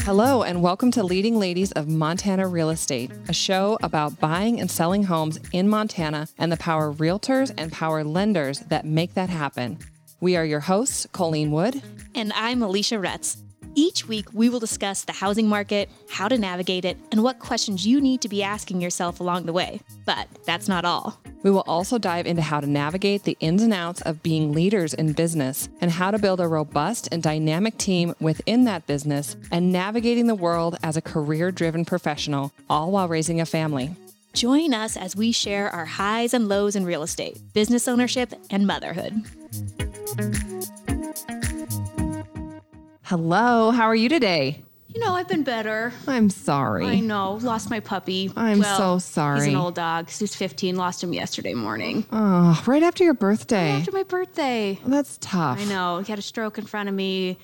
Hello, and welcome to Leading Ladies of Montana Real Estate, a show about buying and selling homes in Montana and the power realtors and power lenders that make that happen. We are your hosts, Colleen Wood. And I'm Alicia Retz. Each week, we will discuss the housing market, how to navigate it, and what questions you need to be asking yourself along the way. But that's not all. We will also dive into how to navigate the ins and outs of being leaders in business and how to build a robust and dynamic team within that business and navigating the world as a career driven professional, all while raising a family. Join us as we share our highs and lows in real estate, business ownership, and motherhood. Hello, how are you today? Know, I've been better. I'm sorry. I know. Lost my puppy. I'm so sorry. He's an old dog. He's 15. Lost him yesterday morning. Oh, right after your birthday. Right After my birthday. That's tough. I know. He had a stroke in front of me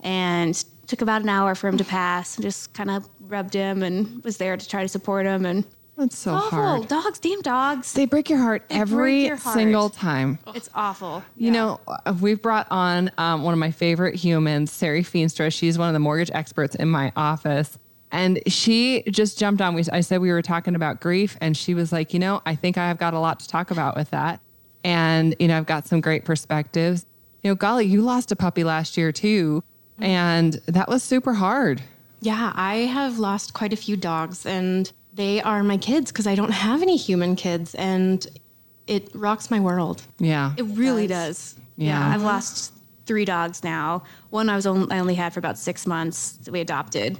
and took about an hour for him to pass. And just kind of rubbed him and was there to try to support him. And That's so awful. hard. Dogs, damn dogs. They break your heart break every your heart. single time. It's awful. You know, uh, we've brought on um, one of my favorite humans, Sari Feenstra. She's one of the mortgage experts in my office. And she just jumped on. We, I said we were talking about grief, and she was like, you know, I think I've got a lot to talk about with that. And, you know, I've got some great perspectives. You know, golly, you lost a puppy last year too. And that was super hard. Yeah, I have lost quite a few dogs, and they are my kids because I don't have any human kids, and it rocks my world. Yeah. It really does. Yeah. I've lost three dogs now. One I was only, I only had for about six months that we adopted.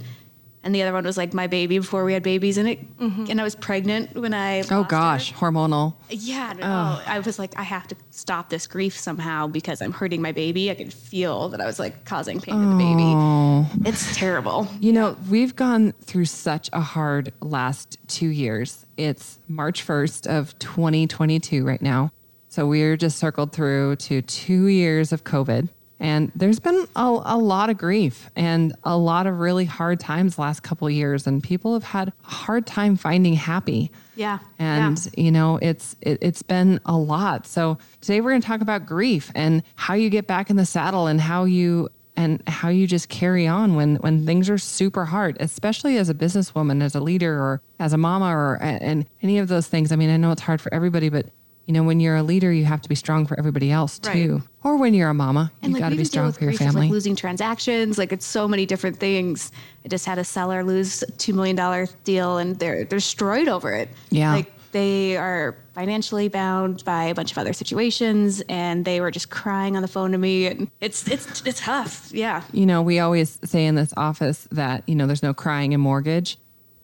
And the other one was like my baby before we had babies in it. Mm-hmm. And I was pregnant when I oh, lost gosh, her. hormonal. Yeah, no, oh, I was like, I have to stop this grief somehow because I'm hurting my baby. I could feel that I was like causing pain to the baby. Oh. It's terrible. You know, we've gone through such a hard last two years. It's March 1st of 2022 right now. So we're just circled through to two years of COVID. And there's been a, a lot of grief and a lot of really hard times the last couple of years. And people have had a hard time finding happy. Yeah. And you know, it's it, it's been a lot. So today we're going to talk about grief and how you get back in the saddle and how you and how you just carry on when when things are super hard, especially as a businesswoman, as a leader, or as a mama, or and any of those things. I mean, I know it's hard for everybody, but you know, when you're a leader, you have to be strong for everybody else too. Or when you're a mama, And you've like got to be strong for your family. Like losing transactions, like it's so many different things. I just had a seller lose a two million dollar deal, and they're they're destroyed over it. Yeah. like they are financially bound by a bunch of other situations, and they were just crying on the phone to me, and it's it's it's tough. Yeah, you know, we always say in this office that, you know, there's no crying in mortgage,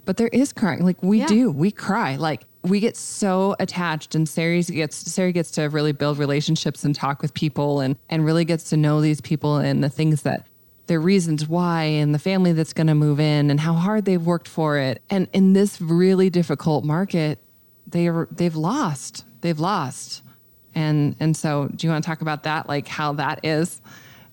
but there is crying. Like we Yeah. do, we cry. Like we get so attached and Sari gets, Sari gets to really build relationships and talk with people and, and really gets to know these people and the things that their reasons why and the family that's going to move in and how hard they've worked for it. And in this really difficult market, they are, they've lost, they've lost. And, and so do you want to talk about that? Like how that is?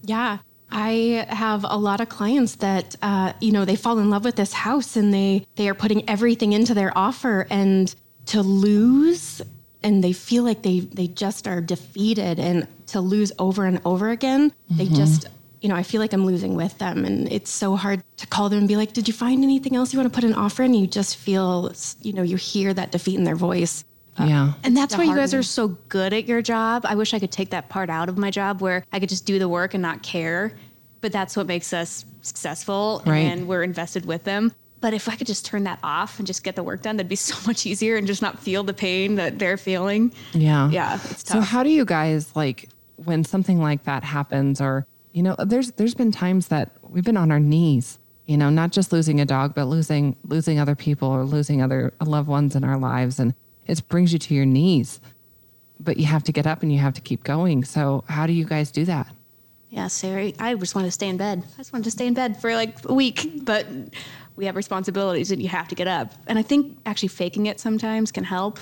Yeah. I have a lot of clients that, uh, you know, they fall in love with this house and they, they are putting everything into their offer and to lose and they feel like they, they just are defeated and to lose over and over again, they mm-hmm. just, you know, I feel like I'm losing with them. And it's so hard to call them and be like, did you find anything else you want to put an offer in? You just feel, you know, you hear that defeat in their voice. Uh, yeah. and that's why you guys are so good at your job. I wish I could take that part out of my job where I could just do the work and not care. But that's what makes us successful, Right. and we're invested with them. But if I could just turn that off and just get the work done, that'd be so much easier and just not feel the pain that they're feeling. Yeah. Yeah, it's So how do you guys like when something like that happens or you know there's there's been times that we've been on our knees, you know, not just losing a dog but losing losing other people or losing other uh, loved ones in our lives and it brings you to your knees. But you have to get up and you have to keep going. So how do you guys do that? Yeah, Sarah, I just wanted to stay in bed. I just wanted to stay in bed for like a week, but we have responsibilities and you have to get up. And I think actually faking it sometimes can help.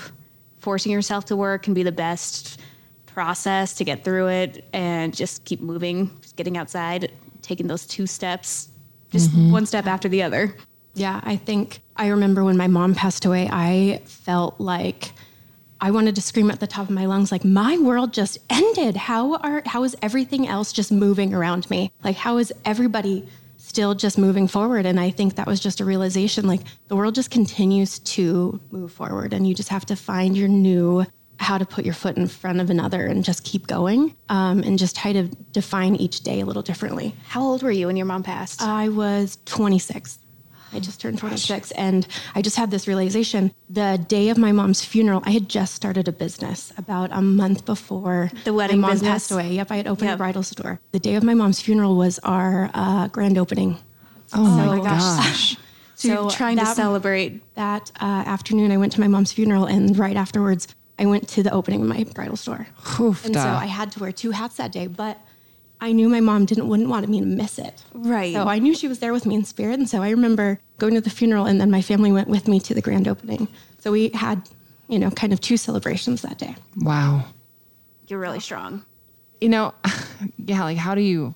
Forcing yourself to work can be the best process to get through it and just keep moving, just getting outside, taking those two steps, just mm-hmm. one step after the other. Yeah, I think I remember when my mom passed away, I felt like I wanted to scream at the top of my lungs, like, my world just ended. How are how is everything else just moving around me? Like how is everybody still just moving forward? And I think that was just a realization like the world just continues to move forward and you just have to find your new how to put your foot in front of another and just keep going um, and just try to define each day a little differently. How old were you when your mom passed? I was 26. I just turned 26 and I just had this realization. The day of my mom's funeral, I had just started a business about a month before The wedding my mom business? passed away. Yep, I had opened Yep. a bridal store. The day of my mom's funeral was our uh, grand opening. Oh, my gosh. so you're so trying to celebrate. That uh, afternoon, I went to my mom's funeral, and right afterwards, I went to the opening of my bridal store. Oof, and so. I had to wear two hats that day, but I knew my mom didn't wouldn't want me to miss it. Right. So I knew she was there with me in spirit, and so I remember going to the funeral, and then my family went with me to the grand opening. So we had, you know, kind of two celebrations that day. Wow. You're really strong. you know, yeah, like how do you,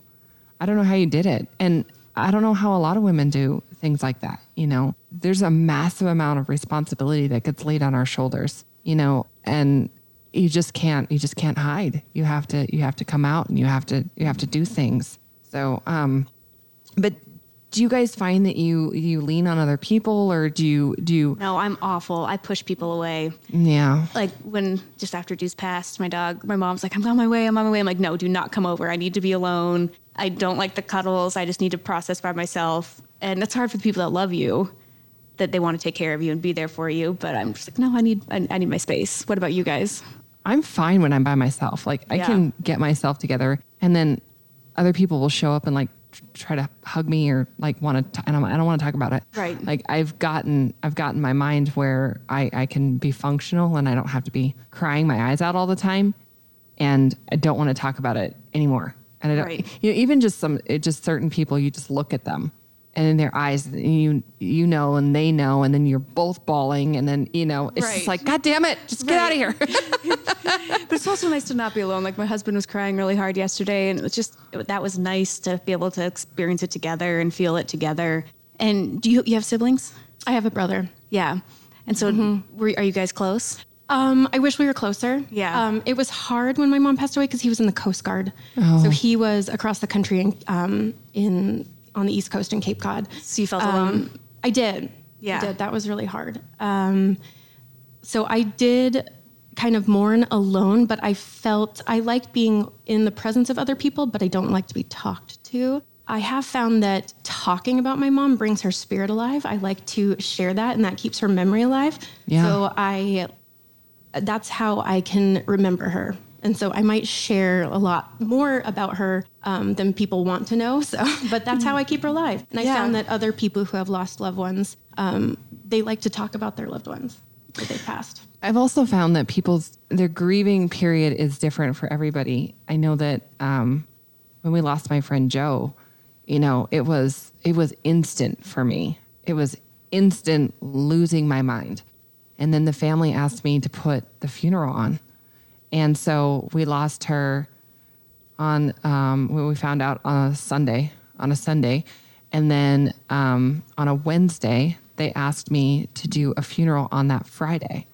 I don't know how you did it. And I don't know how a lot of women do things like that. You know, there's a massive amount of responsibility that gets laid on our shoulders, you know, and you just can't, you just can't hide. You have to, you have to come out and you have to, you have to do things. So, um, but do you guys find that you, you lean on other people or do you, do you, No, I'm awful. I push people away. yeah. Like when just after Deuce passed, my dog, my mom's like, I'm on my way, I'm on my way. I'm like, no, do not come over. I need to be alone. I don't like the cuddles. I just need to process by myself. And that's hard for the people that love you, that they want to take care of you and be there for you. But I'm just like, no, I need, I, I need my space. What about you guys? I'm fine when I'm by myself. Like I Yeah. can get myself together, and then other people will show up and like try to hug me or like want to. And I'm, I don't want to talk about it. Right. Like I've gotten, I've gotten my mind where I I can be functional and I don't have to be crying my eyes out all the time, and I don't want to talk about it anymore. And I don't, Right. you know, even just some, it just certain people, you just look at them. And in their eyes, you you know, and they know, and then you're both bawling, and then you know, it's Right. just like, God damn it, just get out of here. But it's also nice to not be alone. Like my husband was crying really hard yesterday, and it was just it, that was nice to be able to experience it together and feel it together. And do you you have siblings? I have a brother. Yeah. And so, were, are you guys close? Um, I wish we were closer. Yeah. Um, it was hard when my mom passed away because he was in the Coast Guard. Oh. So he was across the country in, um, in on the East Coast in Cape Cod. So you felt Um, alone. I did. Yeah. I did. That was really hard. Um, so I did kind of mourn alone, but I felt I like being in the presence of other people, but I don't like to be talked to. I have found that talking about my mom brings her spirit alive. I like to share that, and that keeps her memory alive. Yeah. So I, that's how I can remember her. And so I might share a lot more about her um, than people want to know. So, but that's how I keep her alive. And I Yeah. found that other people who have lost loved ones, um, they like to talk about their loved ones that they passed. I've also found that people's their grieving period is different for everybody. I know that um, when we lost my friend Jo, you know, it was it was instant for me. It was instant losing my mind. And then the family asked me to put the funeral on. And so we lost her on um, when we found out on a Sunday, on a Sunday, and then um, on a Wednesday they asked me to do a funeral on that Friday,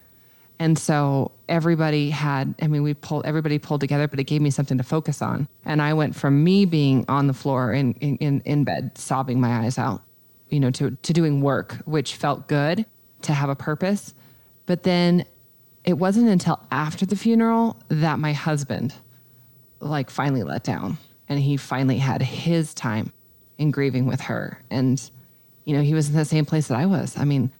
and so everybody had. I mean, we pulled everybody pulled together, but it gave me something to focus on. And I went from me being on the floor in in, in, in bed, sobbing my eyes out, you know, to to doing work, which felt good to have a purpose, but then it wasn't until after the funeral that my husband like finally let down. And he finally had his time in grieving with her. And you know he was in the same place that i was. I mean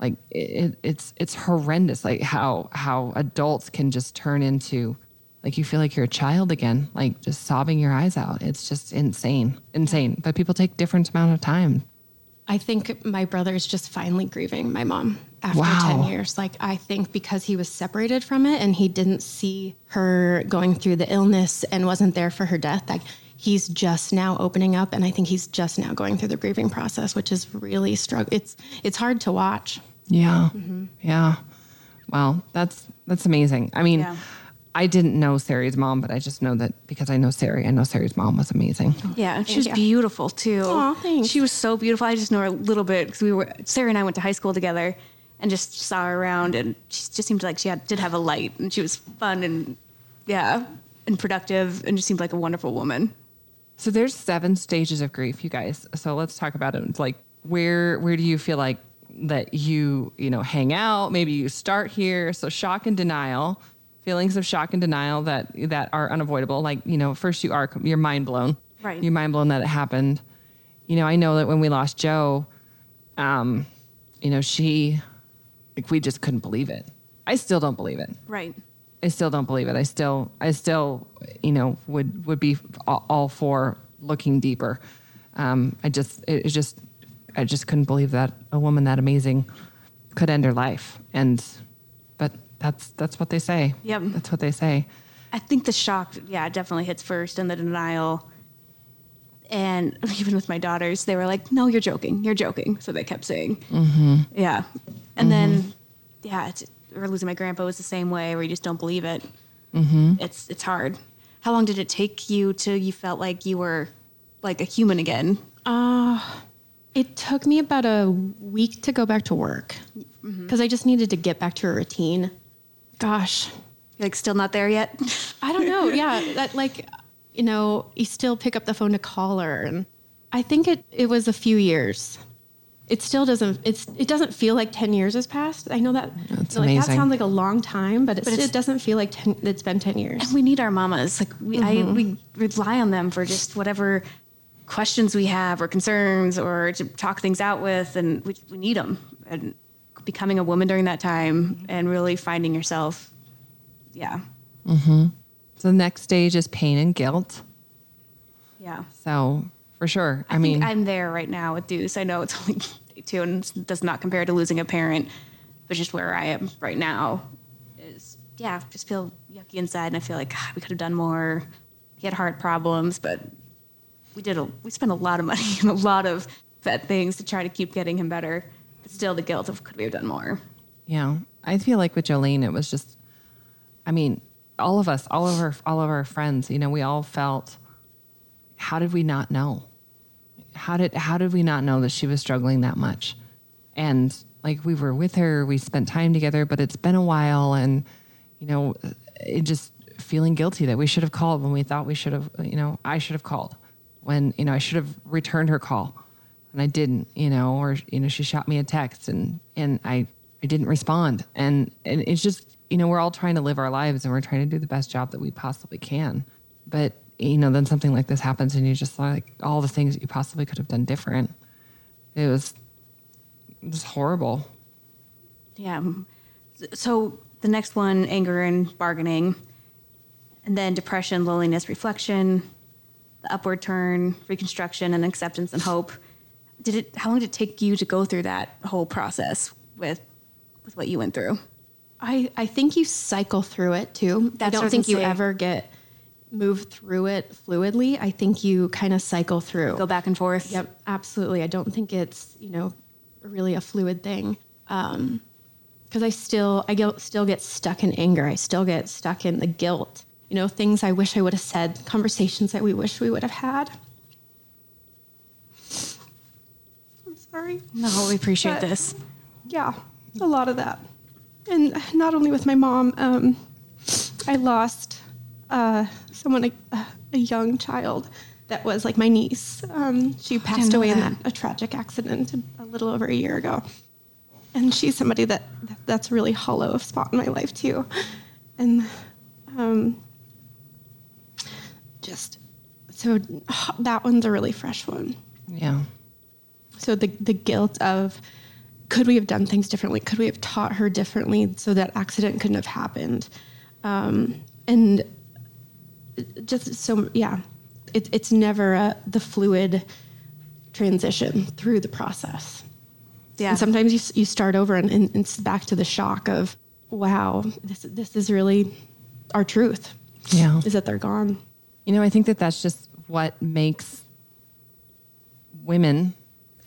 like it, it's it's horrendous like how how adults can just turn into like you feel like you're a child again like just sobbing your eyes out. It's just insane insane. But people take different amount of time I think my brother is just finally grieving my mom after Wow. 10 years. Like, I think because he was separated from it and he didn't see her going through the illness and wasn't there for her death, like, he's just now opening up. And I think he's just now going through the grieving process, which is really struggle. It's, it's hard to watch. Yeah. Mm-hmm. Yeah. Well, that's that's amazing. I mean, Yeah. I didn't know Sari's mom, but I just know that because I know Sari, I know Sari's mom was amazing. Yeah, she was you. beautiful too. Aw, thanks. She was so beautiful. I just know her a little bit because we were Sarah and I went to high school together, and just saw her around, and she just seemed like she had, did have a light, and she was fun and yeah, and productive, and just seemed like a wonderful woman. So there's seven stages of grief, you guys. So let's talk about it. Like where where do you feel like that you you know hang out? Maybe you start here. So shock and denial, feelings of shock and denial that that are unavoidable. Like you know, first you are you're mind blown. Right. You're mind blown that it happened. You know, I know that when we lost Jo, um, you know, she like we just couldn't believe it. I still don't believe it. Right. I still don't believe it. I still, I still, you know, would would be all, for looking deeper. Um, I just, it, it just, I just couldn't believe that a woman that amazing could end her life. And, that's that's what they say. Yep. That's what they say. I think the shock, yeah, definitely hits first, and the denial. And even with my daughters, they were like, "No, you're joking. You're joking." So they kept saying, mm-hmm. "Yeah," and then, yeah, it's, or losing my grandpa was the same way, where you just don't believe it. Mm-hmm. It's it's hard. How long did it take you till you felt like you were like a human again? It took me about a week to go back to work because I just needed to get back to a routine. Gosh, like still not there yet. I don't know. Yeah, that like, you know, you still pick up the phone to call her, and I think it it was a few years. It still doesn't. It's it doesn't feel like ten years has passed. I know that That's like that sounds like a long time, but, it But it's- doesn't feel like 10, it's been ten years. we need our mamas. Like we, I, mm-hmm. we rely on them for just whatever questions we have or concerns or to talk things out with, and we, we need them. And becoming a woman during that time and really finding yourself, yeah, Mm-hmm. So the next stage is pain and guilt. yeah. So for sure, I, I, mean, I'm there right now with Deuce. I know it's only day two and does not compare to losing a parent, but just where I am right now is, yeah, just feel yucky inside. And I feel like God, we could have done more. He had heart problems, but we did a, we spent a lot of money and a lot of vet things to try to keep getting him better. Still the guilt of could we have done more? Yeah, I feel like with Jolene, it was just, I mean, all of us, all of our, all of our friends, you know, we all felt, how did we not know? How did, how did we not know that she was struggling that much? And like we were with her, we spent time together, but it's been a while, and you know, it just feeling guilty that we should have called when we thought we should have, you know, I should have called when you know I should have returned her call and I didn't, you know, or you know, she shot me a text and and I I didn't respond. And and it's just, you know, we're all trying to live our lives and we're trying to do the best job that we possibly can. But you know, then something like this happens and you just like all the things that you possibly could have done different. It was just horrible. Yeah. So the next one, anger and bargaining, and then depression, loneliness, reflection, the upward turn, reconstruction, and acceptance and hope. Did it? How long did it take you to go through that whole process with with what you went through? I, I think you cycle through it too. That's I don't think you ever get move through it fluidly. I think you kind of cycle through. Go back and forth. Yep, absolutely. I don't think it's you know really a fluid thing. Um Because I still I get, still get stuck in anger. I still get stuck in the guilt. You know, things I wish I would have said, conversations that we wish we would have had. I'm sorry. No, we appreciate But- this. Yeah, a lot of that. And not only with my mom, um, I lost uh, someone, a, a young child that was like my niece. Um, she passed know away in that. a, a tragic accident a little over a year ago. And she's somebody that that's a really hollow of spot in my life too. And um, just so that one's a really fresh one. Yeah. So the the guilt of could we have done things differently? Could we have taught her differently so that accident couldn't have happened? Um, and just so yeah, it, it's never a, the fluid transition through the process. Yeah. And sometimes you you start over and, and it's back to the shock of wow, this this is really our truth. Yeah. Is that they're gone. You know, I think that that's just what makes women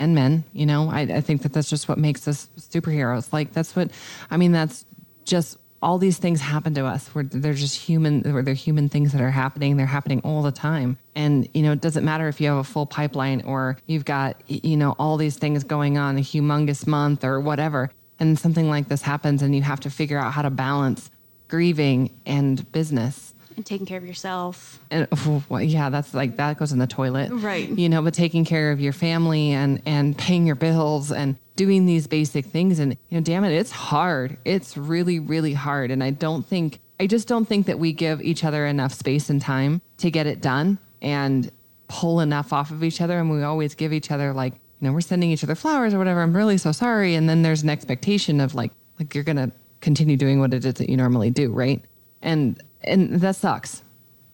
and men, you know, I, I think that that's just what makes us superheroes. Like, that's what, I mean, that's just all these things happen to us where they're just human, where they're human things that are happening. They're happening all the time. And, you know, it doesn't matter if you have a full pipeline or you've got, you know, all these things going on, a humongous month or whatever. and something like this happens and you have to figure out how to balance grieving and business And taking care of yourself. and well, yeah that's like that goes in the toilet. Right. you know but taking care of your family and and paying your bills and doing these basic things. And you know damn it it's hard. It's really really hard. And i don't think i just don't think that we give each other enough space and time to get it done and pull enough off of each other. And we always give each other like you know we're sending each other flowers or whatever. I'm really so sorry. And then there's an expectation of like like you're gonna continue doing what it is that you normally do right? And and that sucks.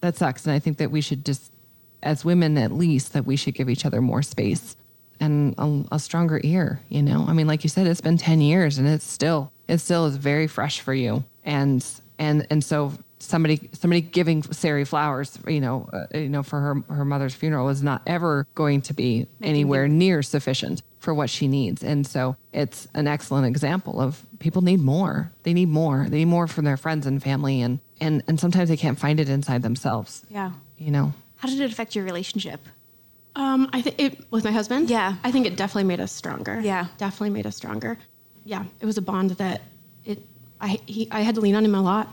That sucks. And i think that we should just as women at least that we should give each other more space and a, a stronger ear you know? I mean like you said it's been 10 years and it's still it still is very fresh for you. And and and so somebody somebody giving Sari flowers you know uh, you know for her her mother's funeral is not ever going to be anywhere near sufficient for what she needs. And so it's an excellent example of people need more. They need more. They need more from their friends and family and and and sometimes they can't find it inside themselves Yeah. you know How did it affect your relationship? Um, I think it with my husband. Yeah. I think it definitely made us stronger. Yeah. definitely made us stronger. Yeah, it was a bond that it. I he I had to lean on him a lot.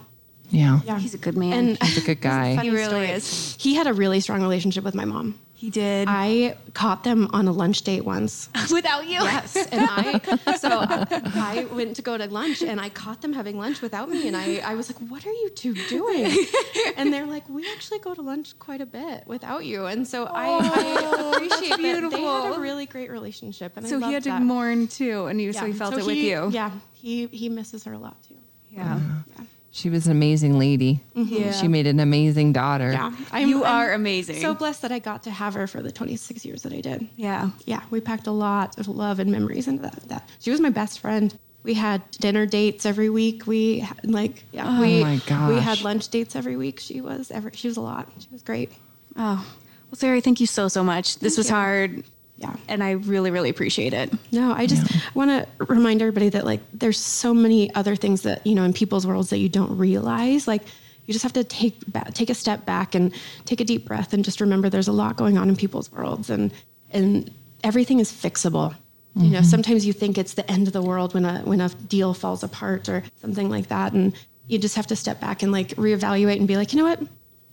yeah Yeah, He's a good man. And he's a good guy He really story. is. He had a really strong relationship with my mom. He did. I caught them on a lunch date once. Without you. Yes, and I so I went to go to lunch and I caught them having lunch without me, and I, I was like, "What are you two doing?" And they're like, "We actually go to lunch quite a bit without you," and so I, I oh, appreciate that they had a really great relationship, and I So he had to that. mourn too, and you, so he felt so it with you. Yeah, he he misses her a lot too. Yeah. Yeah, She was an amazing lady. Yeah. She made an amazing daughter. yeah. You are amazing. So blessed that I got to have her for the 26 years that I did. Yeah. yeah, we packed a lot of love and memories into that. that. She was my best friend. We had dinner dates every week. We had, like, yeah, Oh we my we had lunch dates every week. She was ever she was a lot. She was great. Oh. Well, Sari, thank you so, so much. This Thank was you. hard. Yeah. And I really, really appreciate it. No, I just want to remind everybody that like there's so many other things that you know in people's worlds that you don't realize. Like you just have to take ba- take a step back and take a deep breath and just remember there's a lot going on in people's worlds and and everything is fixable. You know, mm-hmm. sometimes you think it's the end of the world when a when a deal falls apart or something like that, and you just have to step back and like reevaluate and be like, you know what,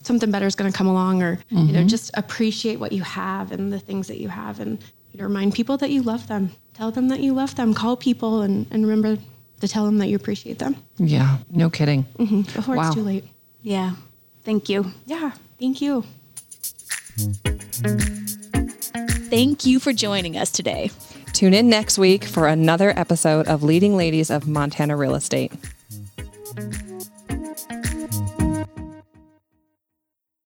something better is going to come along, or you know, mm-hmm. just appreciate what you have and the things that you have, and you know, remind people that you love them. Tell them that you love them. Call people and and remember to tell them that you appreciate them Yeah, no kidding. Mm-hmm. before Wow. it's too late. Yeah. Thank you. Yeah, thank you. Thank you for joining us today. Tune in next week for another episode of Leading Ladies of Montana Real Estate.